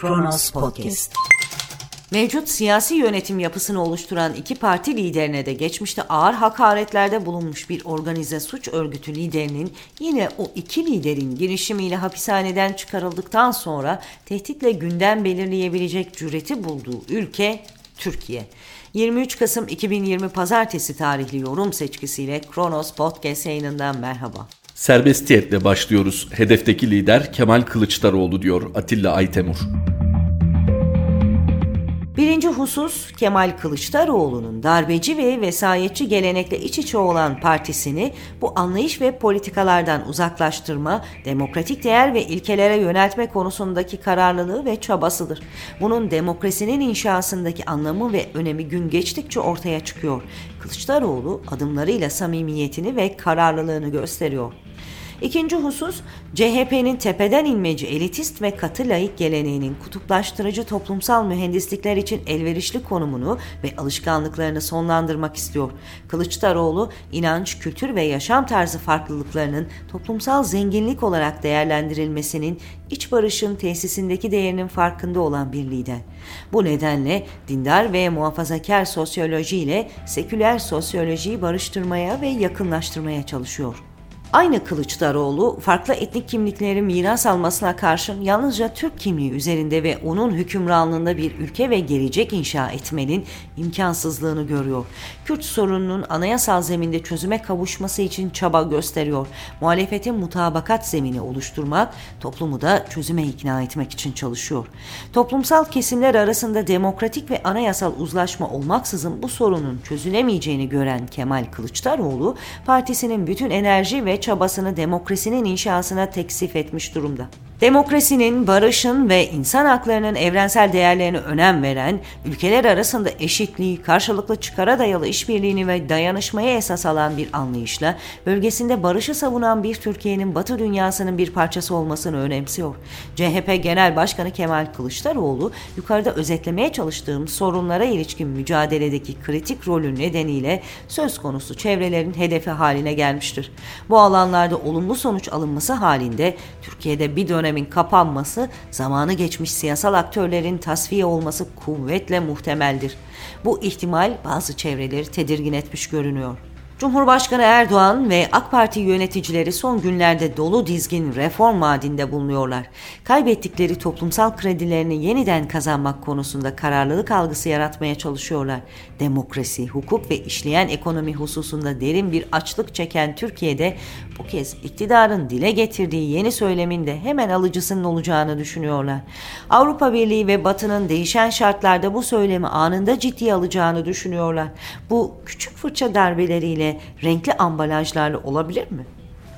Kronos Podcast. Mevcut siyasi yönetim yapısını oluşturan iki parti liderine de geçmişte ağır hakaretlerde bulunmuş bir organize suç örgütü liderinin yine o iki liderin girişimiyle hapishaneden çıkarıldıktan sonra tehditle gündem belirleyebilecek cüreti bulduğu ülke Türkiye. 23 Kasım 2020 Pazartesi tarihli yorum seçkisiyle Kronos Podcast yayınından merhaba. Serbestiyetle başlıyoruz. Hedefteki lider Kemal Kılıçdaroğlu diyor Atilla Aytemur. Birinci husus Kemal Kılıçdaroğlu'nun darbeci ve vesayetçi gelenekle iç içe olan partisini bu anlayış ve politikalardan uzaklaştırma, demokratik değer ve ilkelere yöneltme konusundaki kararlılığı ve çabasıdır. Bunun demokrasinin inşasındaki anlamı ve önemi gün geçtikçe ortaya çıkıyor. Kılıçdaroğlu adımlarıyla samimiyetini ve kararlılığını gösteriyor. İkinci husus CHP'nin tepeden inmeci elitist ve katı laik geleneğinin kutuplaştırıcı toplumsal mühendislikler için elverişli konumunu ve alışkanlıklarını sonlandırmak istiyor. Kılıçdaroğlu inanç, kültür ve yaşam tarzı farklılıklarının toplumsal zenginlik olarak değerlendirilmesinin iç barışın tesisindeki değerinin farkında olan bir lider. Bu nedenle dindar ve muhafazakar sosyoloji ile seküler sosyolojiyi barıştırmaya ve yakınlaştırmaya çalışıyor. Aynı Kılıçdaroğlu farklı etnik kimliklerin miras almasına karşın yalnızca Türk kimliği üzerinde ve onun hükümranlığında bir ülke ve gelecek inşa etmenin imkansızlığını görüyor. Kürt sorununun anayasal zeminde çözüme kavuşması için çaba gösteriyor. Muhalefetin mutabakat zemini oluşturmak, toplumu da çözüme ikna etmek için çalışıyor. Toplumsal kesimler arasında demokratik ve anayasal uzlaşma olmaksızın bu sorunun çözülemeyeceğini gören Kemal Kılıçdaroğlu, partisinin bütün enerji ve çabasını demokrasinin inşasına teksif etmiş durumda. Demokrasinin, barışın ve insan haklarının evrensel değerlerine önem veren, ülkeler arasında eşitliği, karşılıklı çıkara dayalı işbirliğini ve dayanışmaya esas alan bir anlayışla bölgesinde barışı savunan bir Türkiye'nin Batı dünyasının bir parçası olmasını önemsiyor. CHP Genel Başkanı Kemal Kılıçdaroğlu yukarıda özetlemeye çalıştığım sorunlara ilişkin mücadeledeki kritik rolü nedeniyle söz konusu çevrelerin hedefi haline gelmiştir. Bu alanlarda olumlu sonuç alınması halinde Türkiye'de bir dönem dönemin kapanması, zamanı geçmiş siyasal aktörlerin tasfiye olması kuvvetle muhtemeldir. Bu ihtimal bazı çevreleri tedirgin etmiş görünüyor. Cumhurbaşkanı Erdoğan ve AK Parti yöneticileri son günlerde dolu dizgin reform vaadinde bulunuyorlar. Kaybettikleri toplumsal kredilerini yeniden kazanmak konusunda kararlılık algısı yaratmaya çalışıyorlar. Demokrasi, hukuk ve işleyen ekonomi hususunda derin bir açlık çeken Türkiye'de bu kez iktidarın dile getirdiği yeni söylemin de hemen alıcısının olacağını düşünüyorlar. Avrupa Birliği ve Batı'nın değişen şartlarda bu söylemi anında ciddiye alacağını düşünüyorlar. Bu küçük fırça darbeleriyle renkli ambalajlarla olabilir mi?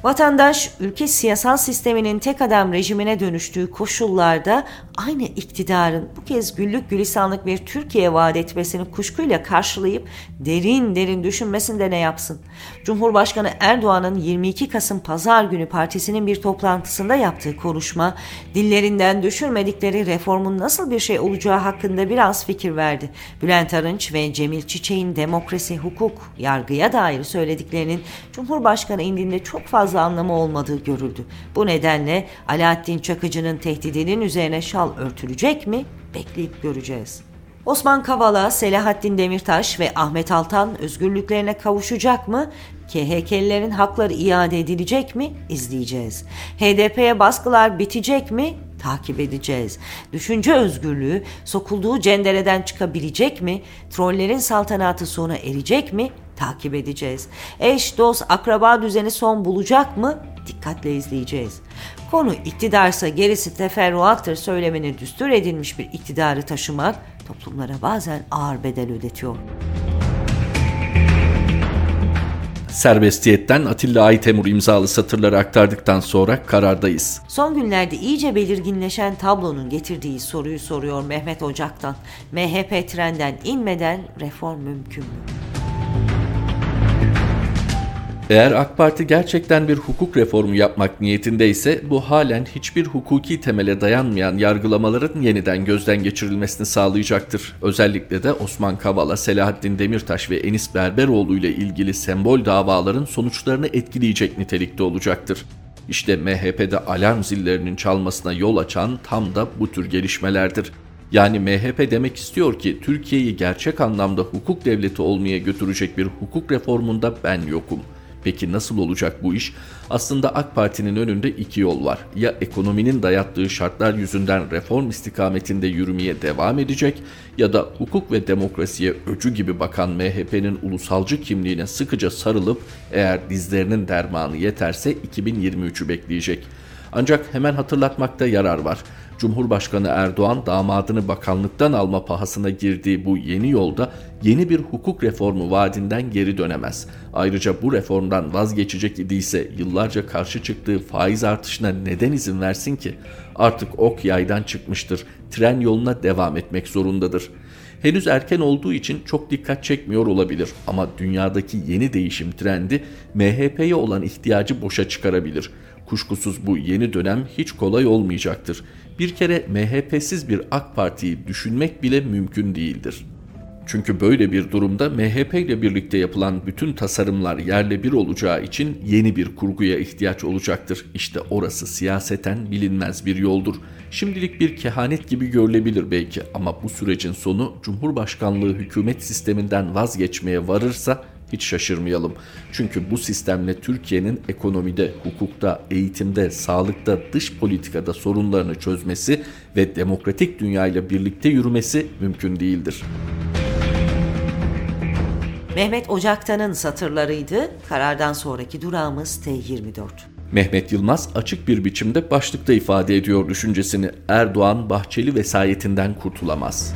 Vatandaş ülke siyasal sisteminin tek adam rejimine dönüştüğü koşullarda aynı iktidarın bu kez güllük gülistanlık bir Türkiye vaat etmesini kuşkuyla karşılayıp derin derin düşünmesinde ne yapsın? Cumhurbaşkanı Erdoğan'ın 22 Kasım Pazar günü partisinin bir toplantısında yaptığı konuşma dillerinden düşürmedikleri reformun nasıl bir şey olacağı hakkında biraz fikir verdi. Bülent Arınç ve Cemil Çiçek'in demokrasi, hukuk, yargıya dair söylediklerinin Cumhurbaşkanı indinde çok fazla fazla anlamı olmadığı görüldü. Bu nedenle Alaaddin Çakıcı'nın tehdidinin üzerine şal örtülecek mi? Bekleyip göreceğiz. Osman Kavala, Selahattin Demirtaş ve Ahmet Altan özgürlüklerine kavuşacak mı? KHK'lilerin hakları iade edilecek mi? İzleyeceğiz. HDP'ye baskılar bitecek mi? Takip edeceğiz. Düşünce özgürlüğü sokulduğu cendereden çıkabilecek mi? Trollerin saltanatı sona erecek mi? takip edeceğiz. Eş, dost, akraba düzeni son bulacak mı? Dikkatle izleyeceğiz. Konu iktidarsa gerisi teferruattır söylemini düstur edilmiş bir iktidarı taşımak toplumlara bazen ağır bedel ödetiyor. Serbestiyetten Atilla Aytemur imzalı satırları aktardıktan sonra karardayız. Son günlerde iyice belirginleşen tablonun getirdiği soruyu soruyor Mehmet Ocak'tan. MHP trenden inmeden reform mümkün mü? Eğer AK Parti gerçekten bir hukuk reformu yapmak niyetindeyse bu halen hiçbir hukuki temele dayanmayan yargılamaların yeniden gözden geçirilmesini sağlayacaktır. Özellikle de Osman Kavala, Selahattin Demirtaş ve Enis Berberoğlu ile ilgili sembol davaların sonuçlarını etkileyecek nitelikte olacaktır. İşte MHP'de alarm zillerinin çalmasına yol açan tam da bu tür gelişmelerdir. Yani MHP demek istiyor ki Türkiye'yi gerçek anlamda hukuk devleti olmaya götürecek bir hukuk reformunda ben yokum. Peki nasıl olacak bu iş? Aslında AK Parti'nin önünde iki yol var. Ya ekonominin dayattığı şartlar yüzünden reform istikametinde yürümeye devam edecek ya da hukuk ve demokrasiye öcü gibi bakan MHP'nin ulusalcı kimliğine sıkıca sarılıp eğer dizlerinin dermanı yeterse 2023'ü bekleyecek. Ancak hemen hatırlatmakta yarar var. Cumhurbaşkanı Erdoğan damadını bakanlıktan alma pahasına girdiği bu yeni yolda yeni bir hukuk reformu vaadinden geri dönemez. Ayrıca bu reformdan vazgeçecek idiyse yıllarca karşı çıktığı faiz artışına neden izin versin ki? Artık ok yaydan çıkmıştır. Tren yoluna devam etmek zorundadır. Henüz erken olduğu için çok dikkat çekmiyor olabilir ama dünyadaki yeni değişim trendi MHP'ye olan ihtiyacı boşa çıkarabilir. Kuşkusuz bu yeni dönem hiç kolay olmayacaktır. Bir kere MHP'siz bir AK Parti'yi düşünmek bile mümkün değildir. Çünkü böyle bir durumda MHP ile birlikte yapılan bütün tasarımlar yerle bir olacağı için yeni bir kurguya ihtiyaç olacaktır. İşte orası siyaseten bilinmez bir yoldur. Şimdilik bir kehanet gibi görülebilir belki ama bu sürecin sonu Cumhurbaşkanlığı hükümet sisteminden vazgeçmeye varırsa hiç şaşırmayalım. Çünkü bu sistemle Türkiye'nin ekonomide, hukukta, eğitimde, sağlıkta, dış politikada sorunlarını çözmesi ve demokratik dünyayla birlikte yürümesi mümkün değildir. Mehmet Ocaktan'ın satırlarıydı. Karardan sonraki durağımız T24. Mehmet Yılmaz açık bir biçimde başlıkta ifade ediyor düşüncesini. Erdoğan Bahçeli vesayetinden kurtulamaz.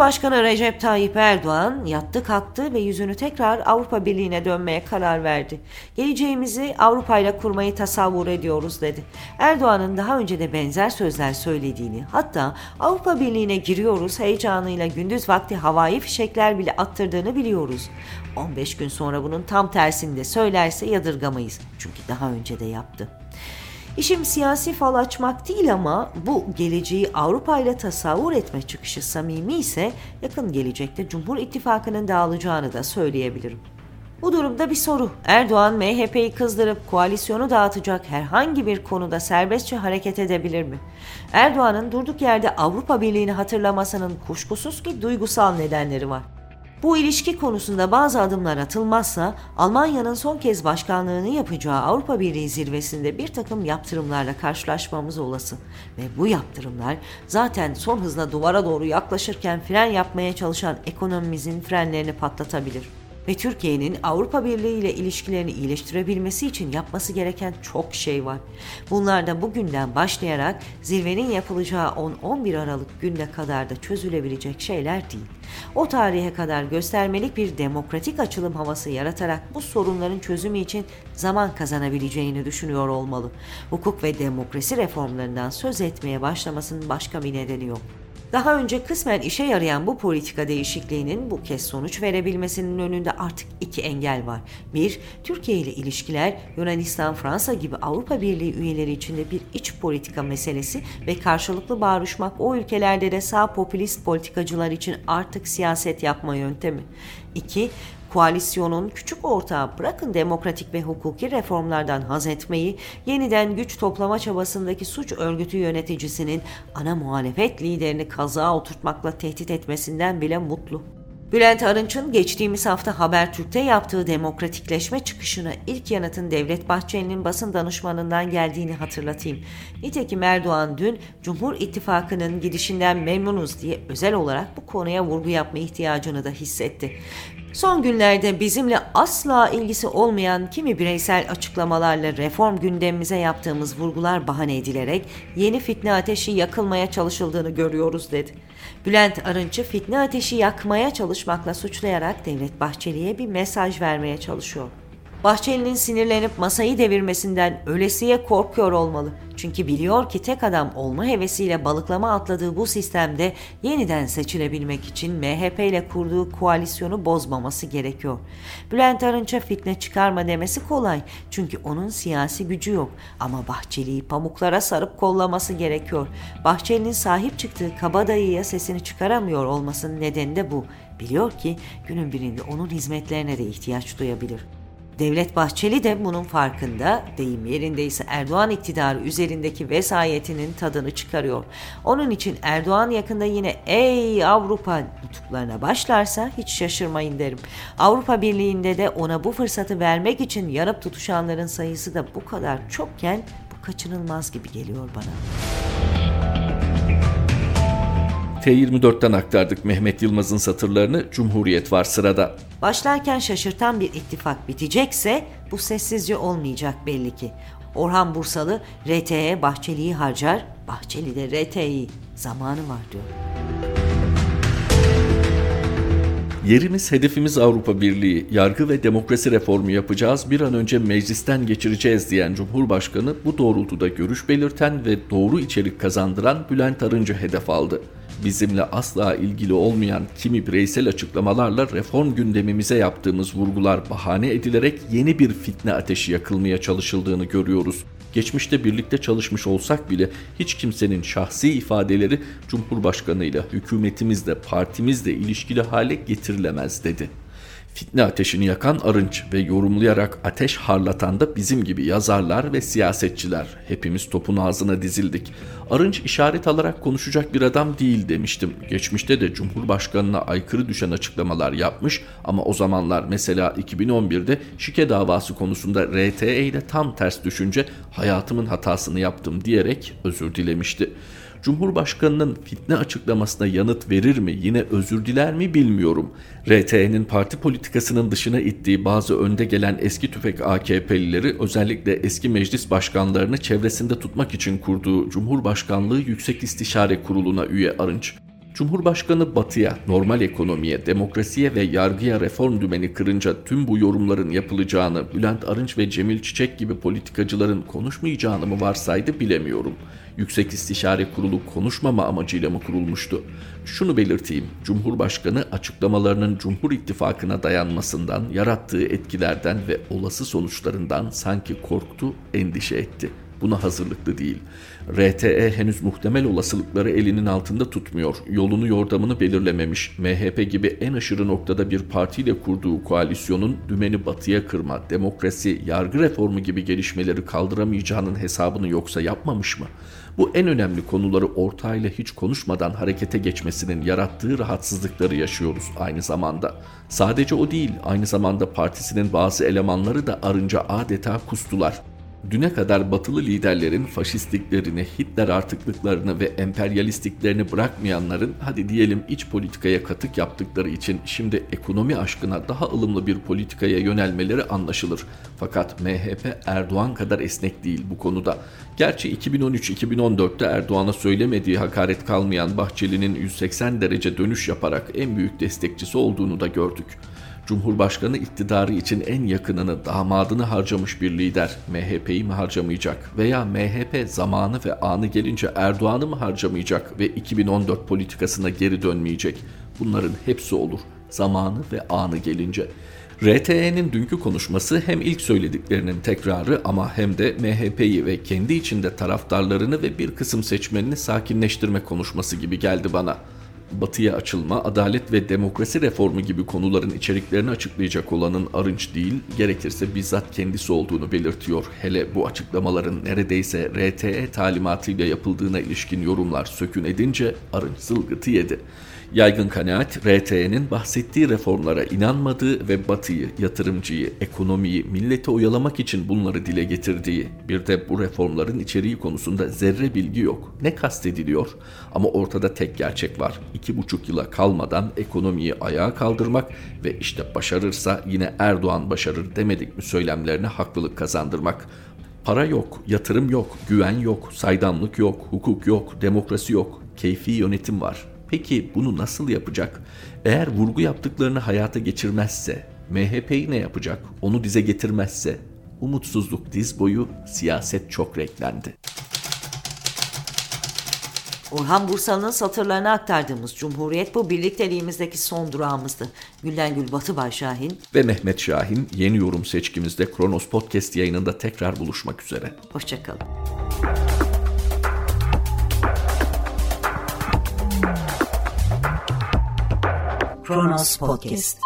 Cumhurbaşkanı Recep Tayyip Erdoğan yattı kalktı ve yüzünü tekrar Avrupa Birliği'ne dönmeye karar verdi. Geleceğimizi Avrupa ile kurmayı tasavvur ediyoruz dedi. Erdoğan'ın daha önce de benzer sözler söylediğini hatta Avrupa Birliği'ne giriyoruz heyecanıyla gündüz vakti havai fişekler bile attırdığını biliyoruz. 15 gün sonra bunun tam tersini de söylerse yadırgamayız. Çünkü daha önce de yaptı. İşim siyasi fal açmak değil ama bu geleceği Avrupa ile tasavvur etme çıkışı samimi ise yakın gelecekte Cumhur İttifakı'nın dağılacağını da söyleyebilirim. Bu durumda bir soru. Erdoğan MHP'yi kızdırıp koalisyonu dağıtacak herhangi bir konuda serbestçe hareket edebilir mi? Erdoğan'ın durduk yerde Avrupa Birliği'ni hatırlamasının kuşkusuz ki duygusal nedenleri var. Bu ilişki konusunda bazı adımlar atılmazsa Almanya'nın son kez başkanlığını yapacağı Avrupa Birliği zirvesinde bir takım yaptırımlarla karşılaşmamız olası. Ve bu yaptırımlar zaten son hızla duvara doğru yaklaşırken fren yapmaya çalışan ekonomimizin frenlerini patlatabilir ve Türkiye'nin Avrupa Birliği ile ilişkilerini iyileştirebilmesi için yapması gereken çok şey var. Bunlar da bugünden başlayarak zirvenin yapılacağı 10-11 Aralık günde kadar da çözülebilecek şeyler değil. O tarihe kadar göstermelik bir demokratik açılım havası yaratarak bu sorunların çözümü için zaman kazanabileceğini düşünüyor olmalı. Hukuk ve demokrasi reformlarından söz etmeye başlamasının başka bir nedeni yok. Daha önce kısmen işe yarayan bu politika değişikliğinin bu kez sonuç verebilmesinin önünde artık iki engel var. Bir, Türkiye ile ilişkiler Yunanistan, Fransa gibi Avrupa Birliği üyeleri içinde bir iç politika meselesi ve karşılıklı bağrışmak o ülkelerde de sağ popülist politikacılar için artık siyaset yapma yöntemi. İki, koalisyonun küçük ortağı bırakın demokratik ve hukuki reformlardan haz etmeyi, yeniden güç toplama çabasındaki suç örgütü yöneticisinin ana muhalefet liderini kazağa oturtmakla tehdit etmesinden bile mutlu. Bülent Arınç'ın geçtiğimiz hafta Habertürk'te yaptığı demokratikleşme çıkışına ilk yanıtın Devlet Bahçeli'nin basın danışmanından geldiğini hatırlatayım. Nitekim Erdoğan dün Cumhur İttifakı'nın gidişinden memnunuz diye özel olarak bu konuya vurgu yapma ihtiyacını da hissetti. Son günlerde bizimle asla ilgisi olmayan kimi bireysel açıklamalarla reform gündemimize yaptığımız vurgular bahane edilerek yeni fitne ateşi yakılmaya çalışıldığını görüyoruz dedi. Bülent Arınç'ı fitne ateşi yakmaya çalışmakla suçlayarak Devlet Bahçeli'ye bir mesaj vermeye çalışıyor. Bahçeli'nin sinirlenip masayı devirmesinden ölesiye korkuyor olmalı. Çünkü biliyor ki tek adam olma hevesiyle balıklama atladığı bu sistemde yeniden seçilebilmek için MHP ile kurduğu koalisyonu bozmaması gerekiyor. Bülent Arınç'a fitne çıkarma demesi kolay. Çünkü onun siyasi gücü yok. Ama Bahçeli'yi pamuklara sarıp kollaması gerekiyor. Bahçeli'nin sahip çıktığı kabadayıya sesini çıkaramıyor olmasının nedeni de bu. Biliyor ki günün birinde onun hizmetlerine de ihtiyaç duyabilir. Devlet Bahçeli de bunun farkında. Deyim yerindeyse Erdoğan iktidarı üzerindeki vesayetinin tadını çıkarıyor. Onun için Erdoğan yakında yine ey Avrupa nutuklarına başlarsa hiç şaşırmayın derim. Avrupa Birliği'nde de ona bu fırsatı vermek için yanıp tutuşanların sayısı da bu kadar çokken bu kaçınılmaz gibi geliyor bana. T24'ten aktardık Mehmet Yılmaz'ın satırlarını. Cumhuriyet var sırada. Başlarken şaşırtan bir ittifak bitecekse bu sessizce olmayacak belli ki. Orhan Bursalı RT'ye Bahçeli'yi harcar, Bahçeli de RT'yi zamanı var diyor. Yerimiz, hedefimiz Avrupa Birliği, yargı ve demokrasi reformu yapacağız, bir an önce meclisten geçireceğiz diyen Cumhurbaşkanı bu doğrultuda görüş belirten ve doğru içerik kazandıran Bülent Arınç'ı hedef aldı bizimle asla ilgili olmayan kimi bireysel açıklamalarla reform gündemimize yaptığımız vurgular bahane edilerek yeni bir fitne ateşi yakılmaya çalışıldığını görüyoruz. Geçmişte birlikte çalışmış olsak bile hiç kimsenin şahsi ifadeleri Cumhurbaşkanı ile hükümetimizle partimizle ilişkili hale getirilemez dedi. Fitne ateşini yakan Arınç ve yorumlayarak ateş harlatan da bizim gibi yazarlar ve siyasetçiler. Hepimiz topun ağzına dizildik. Arınç işaret alarak konuşacak bir adam değil demiştim. Geçmişte de Cumhurbaşkanına aykırı düşen açıklamalar yapmış ama o zamanlar mesela 2011'de şike davası konusunda RTE ile tam ters düşünce hayatımın hatasını yaptım diyerek özür dilemişti. Cumhurbaşkanının fitne açıklamasına yanıt verir mi, yine özür diler mi bilmiyorum. RT'nin parti politikasının dışına ittiği bazı önde gelen eski tüfek AKP'lileri özellikle eski meclis başkanlarını çevresinde tutmak için kurduğu Cumhurbaşkanlığı Yüksek İstişare Kurulu'na üye Arınç, Cumhurbaşkanı Batı'ya, normal ekonomiye, demokrasiye ve yargıya reform dümeni kırınca tüm bu yorumların yapılacağını Bülent Arınç ve Cemil Çiçek gibi politikacıların konuşmayacağını mı varsaydı bilemiyorum. Yüksek İstişare Kurulu konuşmama amacıyla mı kurulmuştu? Şunu belirteyim, Cumhurbaşkanı açıklamalarının Cumhur İttifakı'na dayanmasından, yarattığı etkilerden ve olası sonuçlarından sanki korktu, endişe etti. Buna hazırlıklı değil. RTE henüz muhtemel olasılıkları elinin altında tutmuyor. Yolunu yordamını belirlememiş. MHP gibi en aşırı noktada bir partiyle kurduğu koalisyonun dümeni batıya kırma, demokrasi, yargı reformu gibi gelişmeleri kaldıramayacağının hesabını yoksa yapmamış mı? Bu en önemli konuları ortağıyla hiç konuşmadan harekete geçmesinin yarattığı rahatsızlıkları yaşıyoruz aynı zamanda. Sadece o değil, aynı zamanda partisinin bazı elemanları da arınca adeta kustular. Düne kadar batılı liderlerin faşistliklerini, Hitler artıklıklarını ve emperyalistliklerini bırakmayanların hadi diyelim iç politikaya katık yaptıkları için şimdi ekonomi aşkına daha ılımlı bir politikaya yönelmeleri anlaşılır. Fakat MHP Erdoğan kadar esnek değil bu konuda. Gerçi 2013-2014'te Erdoğan'a söylemediği hakaret kalmayan Bahçeli'nin 180 derece dönüş yaparak en büyük destekçisi olduğunu da gördük. Cumhurbaşkanı iktidarı için en yakınını, damadını harcamış bir lider MHP'yi mi harcamayacak veya MHP zamanı ve anı gelince Erdoğan'ı mı harcamayacak ve 2014 politikasına geri dönmeyecek? Bunların hepsi olur zamanı ve anı gelince. RTE'nin dünkü konuşması hem ilk söylediklerinin tekrarı ama hem de MHP'yi ve kendi içinde taraftarlarını ve bir kısım seçmenini sakinleştirme konuşması gibi geldi bana batıya açılma, adalet ve demokrasi reformu gibi konuların içeriklerini açıklayacak olanın Arınç değil, gerekirse bizzat kendisi olduğunu belirtiyor. Hele bu açıklamaların neredeyse RTE talimatıyla yapıldığına ilişkin yorumlar sökün edince Arınç zılgıtı yedi. Yaygın kanaat RT'nin bahsettiği reformlara inanmadığı ve batıyı, yatırımcıyı, ekonomiyi, milleti oyalamak için bunları dile getirdiği. Bir de bu reformların içeriği konusunda zerre bilgi yok. Ne kastediliyor? Ama ortada tek gerçek var. İki buçuk yıla kalmadan ekonomiyi ayağa kaldırmak ve işte başarırsa yine Erdoğan başarır demedik mi söylemlerine haklılık kazandırmak. Para yok, yatırım yok, güven yok, saydamlık yok, hukuk yok, demokrasi yok, keyfi yönetim var. Peki bunu nasıl yapacak? Eğer vurgu yaptıklarını hayata geçirmezse, MHP'yi ne yapacak? Onu dize getirmezse, umutsuzluk diz boyu, siyaset çok renklendi. Orhan Bursalı'nın satırlarını aktardığımız Cumhuriyet bu birlikteliğimizdeki son durağımızdı. Gülden Gül Batı Bayşahin ve Mehmet Şahin yeni yorum seçkimizde Kronos Podcast yayınında tekrar buluşmak üzere. Hoşçakalın. Kronos Podcast